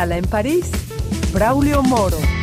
En París, Braulio Moro.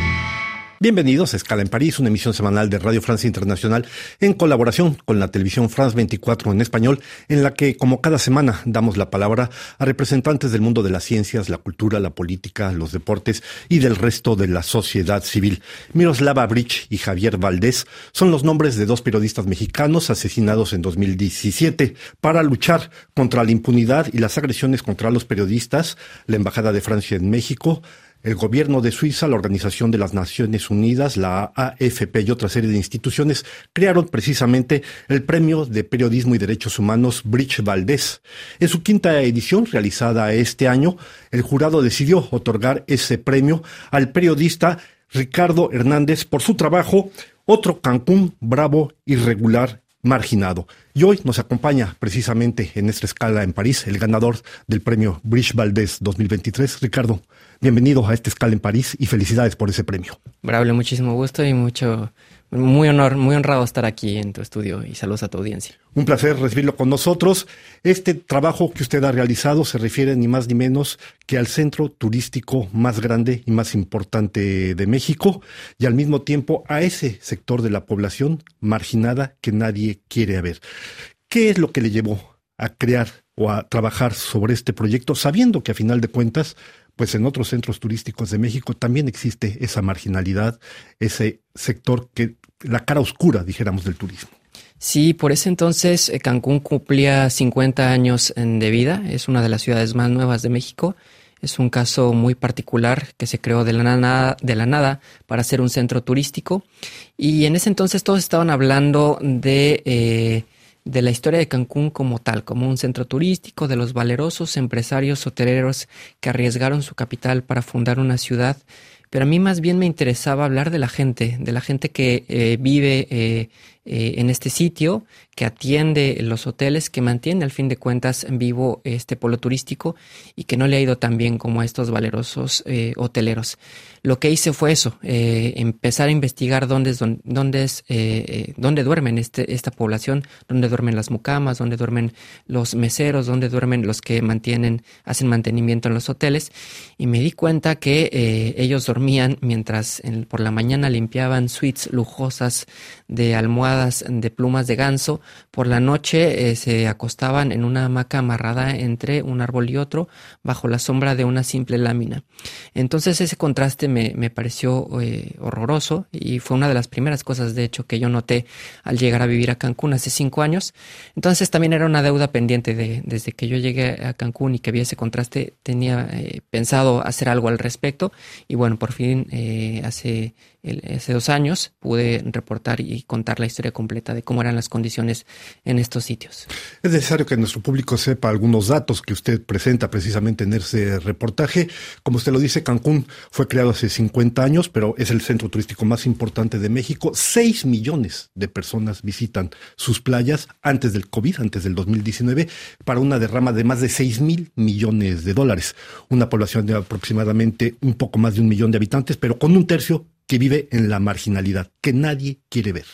Bienvenidos a Escala en París, una emisión semanal de Radio Francia Internacional en colaboración con la televisión France 24 en español, en la que, como cada semana, damos la palabra a representantes del mundo de las ciencias, la cultura, la política, los deportes y del resto de la sociedad civil. Miroslava Bridge y Javier Valdés son los nombres de dos periodistas mexicanos asesinados en 2017 para luchar contra la impunidad y las agresiones contra los periodistas. La Embajada de Francia en México el gobierno de Suiza, la Organización de las Naciones Unidas, la AFP y otra serie de instituciones crearon precisamente el Premio de Periodismo y Derechos Humanos Bridge Valdés. En su quinta edición, realizada este año, el jurado decidió otorgar ese premio al periodista Ricardo Hernández por su trabajo, otro Cancún bravo, irregular, marginado. Y hoy nos acompaña precisamente en esta escala en París el ganador del premio Bridge Valdés 2023, Ricardo. Bienvenido a esta escala en París y felicidades por ese premio. Bravo, muchísimo gusto y mucho, muy honor, muy honrado estar aquí en tu estudio y saludos a tu audiencia. Un placer recibirlo con nosotros. Este trabajo que usted ha realizado se refiere ni más ni menos que al centro turístico más grande y más importante de México y al mismo tiempo a ese sector de la población marginada que nadie quiere ver. ¿Qué es lo que le llevó a crear o a trabajar sobre este proyecto sabiendo que a final de cuentas pues en otros centros turísticos de México también existe esa marginalidad, ese sector que la cara oscura, dijéramos, del turismo. Sí, por ese entonces eh, Cancún cumplía 50 años de vida, es una de las ciudades más nuevas de México. Es un caso muy particular que se creó de la nada, de la nada para ser un centro turístico. Y en ese entonces todos estaban hablando de eh, de la historia de Cancún como tal, como un centro turístico de los valerosos empresarios hoteleros que arriesgaron su capital para fundar una ciudad. Pero a mí más bien me interesaba hablar de la gente, de la gente que eh, vive eh, eh, en este sitio, que atiende los hoteles, que mantiene al fin de cuentas en vivo este polo turístico y que no le ha ido tan bien como a estos valerosos hoteleros lo que hice fue eso, eh, empezar a investigar dónde es, dónde, es, eh, eh, dónde duermen este, esta población, dónde duermen las mucamas, dónde duermen los meseros, dónde duermen los que mantienen, hacen mantenimiento en los hoteles. Y me di cuenta que ellos dormían mientras por la mañana limpiaban suites lujosas de almohadas de plumas de ganso. Por la noche se acostaban en una hamaca amarrada entre un árbol y otro bajo la sombra de una simple lámina. Entonces ese contraste me, pareció eh, horroroso y fue una de las primeras cosas, de hecho, que yo noté al llegar a vivir a Cancún hace cinco años. Entonces también era una deuda pendiente de, desde que yo llegué a Cancún y que vi ese contraste, tenía eh, pensado hacer algo al respecto y bueno, por fin eh, hace dos años pude reportar y contar la historia completa de cómo eran las condiciones en estos sitios. Es necesario que nuestro público sepa algunos datos que usted presenta precisamente en ese reportaje. Como usted lo dice, Cancún fue creado hace 50 años, pero es el centro turístico más importante de México. 6 millones de personas visitan sus playas antes del COVID, antes del 2019, para una derrama de más de 6 mil millones de dólares. Una población de aproximadamente un poco más de un millón de habitantes, pero con un tercio que vive en la marginalidad, que nadie quiere ver.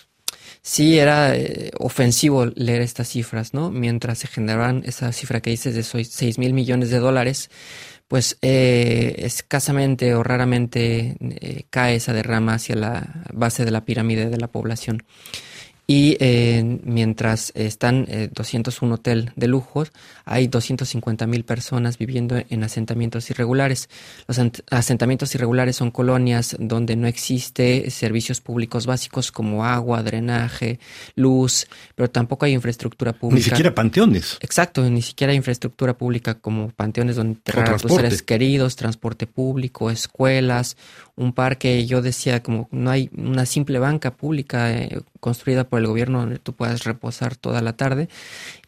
Sí, era eh, ofensivo leer estas cifras, ¿no? Mientras se generaban esa cifra que dices de 6 mil millones de dólares, pues eh, escasamente o raramente eh, cae esa derrama hacia la base de la pirámide de la población. Y eh, mientras están 201 hotel de lujos, hay 250 mil personas viviendo en asentamientos irregulares. Los asentamientos irregulares son colonias donde no existe servicios públicos básicos como agua, drenaje, luz, pero tampoco hay infraestructura pública. Ni siquiera panteones. Exacto, ni siquiera hay infraestructura pública como panteones donde enterrar a tus seres queridos, transporte público, escuelas, un parque. Yo decía como no hay una simple banca pública eh, construida por el gobierno donde tú puedas reposar toda la tarde.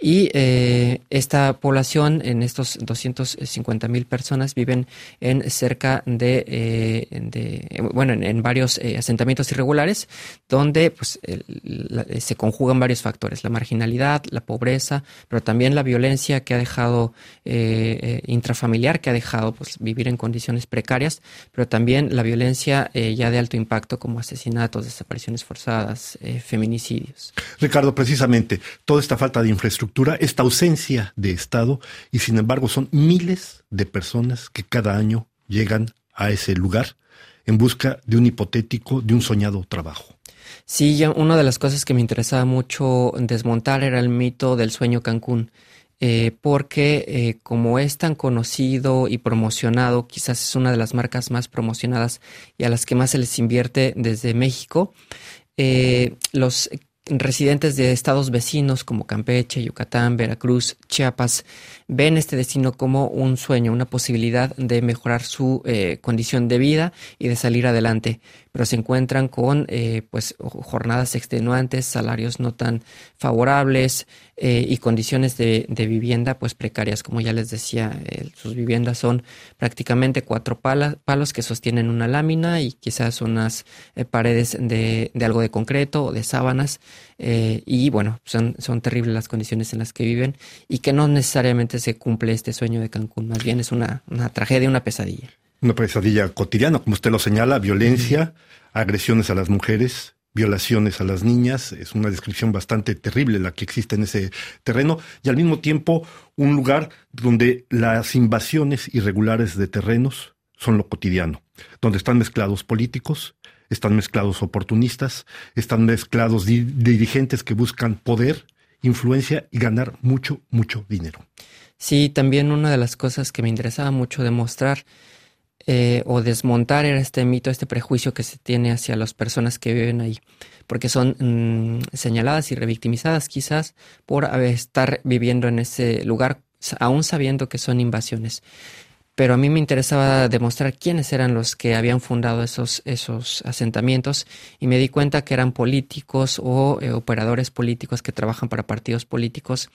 Y eh, esta población, en estos 250 mil personas, viven en cerca de, eh, bueno, en, varios eh, asentamientos irregulares, donde pues, se conjugan varios factores, la marginalidad, la pobreza, pero también la violencia que ha dejado intrafamiliar, que ha dejado pues, vivir en condiciones precarias, pero también la violencia ya de alto impacto como asesinatos, desapariciones forzadas, feminicidios. Ricardo, precisamente toda esta falta de infraestructura, esta ausencia de Estado, y sin embargo son miles de personas que cada año llegan a ese lugar en busca de un hipotético, de un soñado trabajo. Sí, una de las cosas que me interesaba mucho desmontar era el mito del sueño Cancún. Eh, porque eh, como es tan conocido y promocionado, quizás es una de las marcas más promocionadas y a las que más se les invierte desde México, eh, los residentes de estados vecinos como Campeche, Yucatán, Veracruz, Chiapas, ven este destino como un sueño, una posibilidad de mejorar su eh, condición de vida y de salir adelante, pero se encuentran con eh, pues jornadas extenuantes, salarios no tan favorables eh, y condiciones de, vivienda pues precarias, como ya les decía, sus viviendas son prácticamente cuatro palos que sostienen una lámina y quizás unas paredes de, de, algo de concreto o de sábanas y bueno, son, son terribles las condiciones en las que viven y que no necesariamente se cumple este sueño de Cancún, más bien es una, tragedia, una pesadilla. Una pesadilla cotidiana, como usted lo señala, violencia, agresiones a las mujeres, violaciones a las niñas, es una descripción bastante terrible la que existe en ese terreno, y al mismo tiempo un lugar donde las invasiones irregulares de terrenos son lo cotidiano, donde están mezclados políticos, están mezclados oportunistas, están mezclados dirigentes que buscan poder, influencia y ganar mucho, mucho dinero. Sí, también una de las cosas que me interesaba mucho demostrar eh, o desmontar era este mito, este prejuicio que se tiene hacia las personas que viven ahí, porque son mm, señaladas y revictimizadas quizás por estar viviendo en ese lugar, aún sabiendo que son invasiones pero a mí me interesaba demostrar quiénes eran los que habían fundado esos, esos asentamientos y me di cuenta que eran políticos o eh, operadores políticos que trabajan para partidos políticos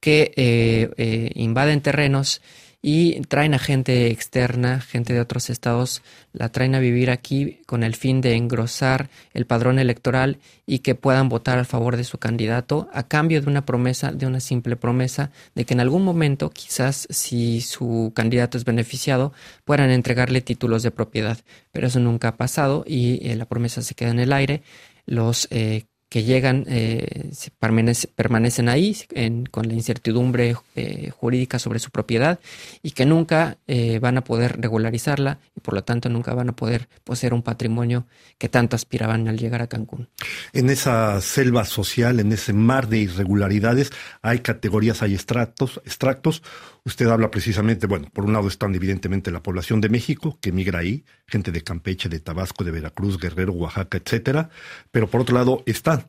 que eh, eh, invaden terrenos y traen a gente externa, gente de otros estados, la traen a vivir aquí con el fin de engrosar el padrón electoral y que puedan votar a favor de su candidato a cambio de una promesa, de una simple promesa de que en algún momento, quizás si su candidato es beneficiado, puedan entregarle títulos de propiedad. Pero eso nunca ha pasado y eh, la promesa se queda en el aire. Los eh, que llegan eh, permanecen ahí con la incertidumbre eh, jurídica sobre su propiedad y que nunca eh, van a poder regularizarla y por lo tanto nunca van a poder poseer un patrimonio que tanto aspiraban al llegar a Cancún. En esa selva social, en ese mar de irregularidades, hay categorías, hay extractos, extractos Usted habla precisamente, bueno, por un lado están evidentemente la población de México, que migra ahí, gente de Campeche, de Tabasco, de Veracruz, Guerrero, Oaxaca, etcétera, pero por otro lado están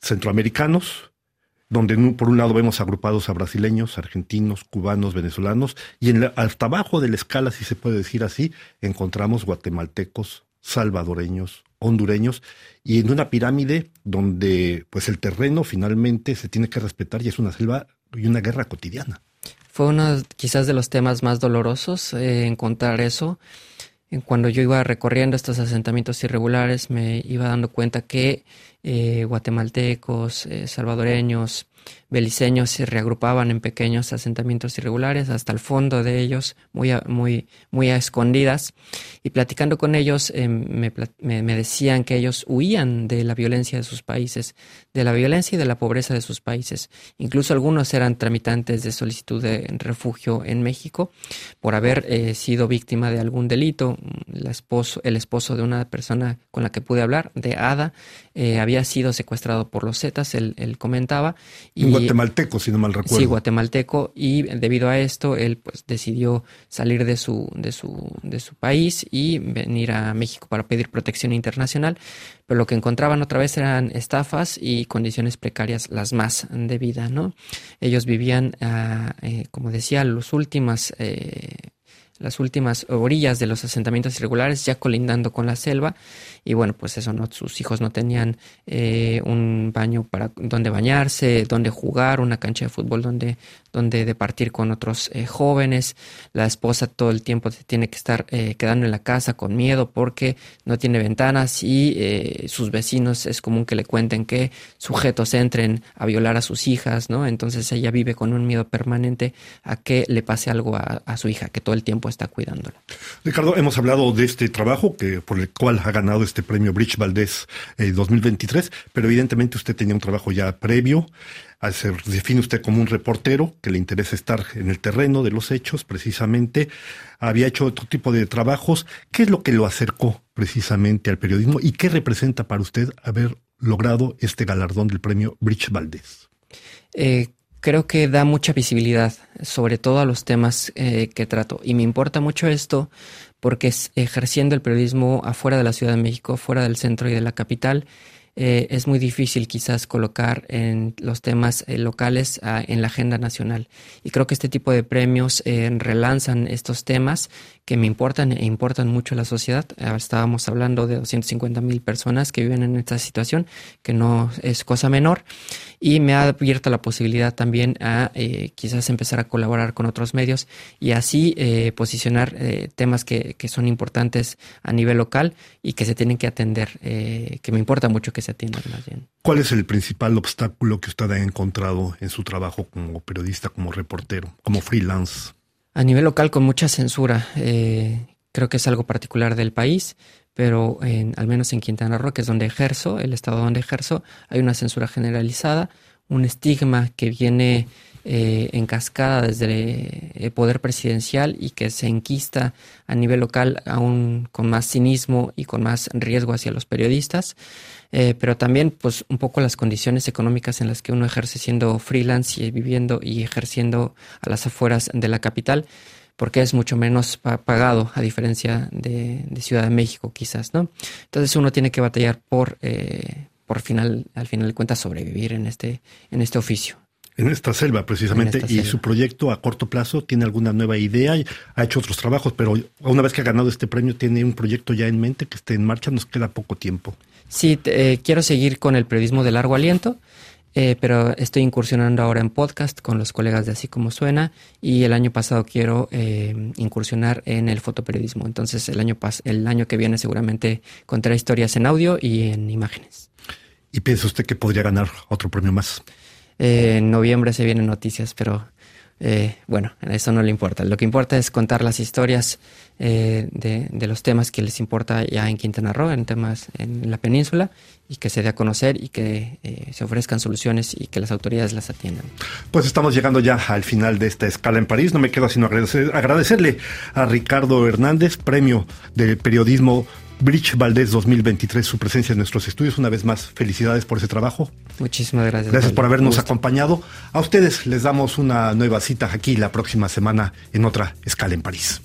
centroamericanos, donde por un lado vemos agrupados a brasileños, argentinos, cubanos, venezolanos, y en hasta abajo de la escala, si se puede decir así, encontramos guatemaltecos, salvadoreños, hondureños, y en una pirámide donde pues el terreno finalmente se tiene que respetar y es una selva y una guerra cotidiana. Fue uno quizás de los temas más dolorosos eh, encontrar eso. Cuando yo iba recorriendo estos asentamientos irregulares me iba dando cuenta que eh, guatemaltecos, eh, salvadoreños, beliceños se reagrupaban en pequeños asentamientos irregulares hasta el fondo de ellos, muy a, muy, muy escondidas. Y platicando con ellos, eh, me, decían que ellos huían de la violencia de sus países, de la violencia y de la pobreza de sus países. Incluso algunos eran tramitantes de solicitud de refugio en México por haber sido víctima de algún delito. El esposo, de una persona con la que pude hablar, de Ada, había sido secuestrado por los Zetas, él, él comentaba, y, guatemalteco, si no mal recuerdo. Sí, guatemalteco. Y debido a esto, él pues decidió salir de su, de su, de su país y venir a México para pedir protección internacional. Pero lo que encontraban otra vez eran estafas y condiciones precarias las más de vida, ¿no? Ellos vivían, eh, como decía, los últimas eh, las últimas orillas de los asentamientos irregulares, ya colindando con la selva. Y bueno, pues eso, ¿no? sus hijos no tenían eh, un baño para donde bañarse, donde jugar, una cancha de fútbol donde, donde departir con otros eh, jóvenes. La esposa todo el tiempo tiene que estar eh, quedando en la casa con miedo porque no tiene ventanas y sus vecinos es común que le cuenten que sujetos entren a violar a sus hijas, ¿no? Entonces ella vive con un miedo permanente a que le pase algo a, a su hija, que todo el tiempo tiempo está cuidándola. Ricardo, hemos hablado de este trabajo que por el cual ha ganado este premio Bridge Valdés 2023, eh, pero evidentemente usted tenía un trabajo ya previo. Se define usted como un reportero que le interesa estar en el terreno de los hechos, precisamente. Había hecho otro tipo de trabajos. ¿Qué es lo que lo acercó precisamente al periodismo y qué representa para usted haber logrado este galardón del premio Bridge Valdés? Eh, creo que da mucha visibilidad, sobre todo a los temas eh, que trato. Y me importa mucho esto porque ejerciendo el periodismo afuera de la Ciudad de México, fuera del centro y de la capital, eh, es muy difícil quizás colocar en los temas eh, locales ah, en la agenda nacional. Y creo que este tipo de premios eh, relanzan estos temas que me importan e importan mucho a la sociedad. Ah, estábamos hablando de 250 mil personas que viven en esta situación, que no es cosa menor. Y me ha abierto la posibilidad también a quizás empezar a colaborar con otros medios y así posicionar temas que, que, son importantes a nivel local y que se tienen que atender, que me importa mucho que se ¿Cuál es el principal obstáculo que usted ha encontrado en su trabajo como periodista, como reportero, como freelance? A nivel local, con mucha censura. Eh, creo que es algo particular del país, pero al menos en Quintana Roo, que es donde ejerzo, el estado donde ejerzo, hay una censura generalizada, un estigma que viene eh, en cascada desde el poder presidencial y que se enquista a nivel local aún con más cinismo y con más riesgo hacia los periodistas. Eh, pero también pues un poco las condiciones económicas en las que uno ejerce siendo freelance y viviendo y ejerciendo a las afueras de la capital porque es mucho menos pagado a diferencia de, Ciudad de México quizás, ¿no? Entonces uno tiene que batallar por, eh, por final, al final de cuentas sobrevivir en este, en este oficio. En esta selva, precisamente, y su proyecto a corto plazo tiene alguna nueva idea, ha hecho otros trabajos, pero una vez que ha ganado este premio, tiene un proyecto ya en mente que esté en marcha, nos queda poco tiempo. Sí, eh, quiero seguir con el periodismo de largo aliento, eh, pero estoy incursionando ahora en podcast con los colegas de Así Como Suena y el año pasado quiero eh, incursionar en el fotoperiodismo. Entonces el año, el año que viene seguramente contaré historias en audio y en imágenes. ¿Y piensa usted que podría ganar otro premio más? En noviembre se vienen noticias, pero eh, bueno, eso no le importa. Lo que importa es contar las historias eh, de, los temas que les importa ya en Quintana Roo, en temas en la península, y que se dé a conocer y que eh, se ofrezcan soluciones y que las autoridades las atiendan. Pues estamos llegando ya al final de esta escala en París. No me queda sino agradecerle a Ricardo Hernández, premio de periodismo Bridge Valdés 2023, su presencia en nuestros estudios. Una vez más, felicidades por ese trabajo. Muchísimas gracias. Gracias por habernos acompañado. A ustedes les damos una nueva cita aquí la próxima semana en otra escala en París.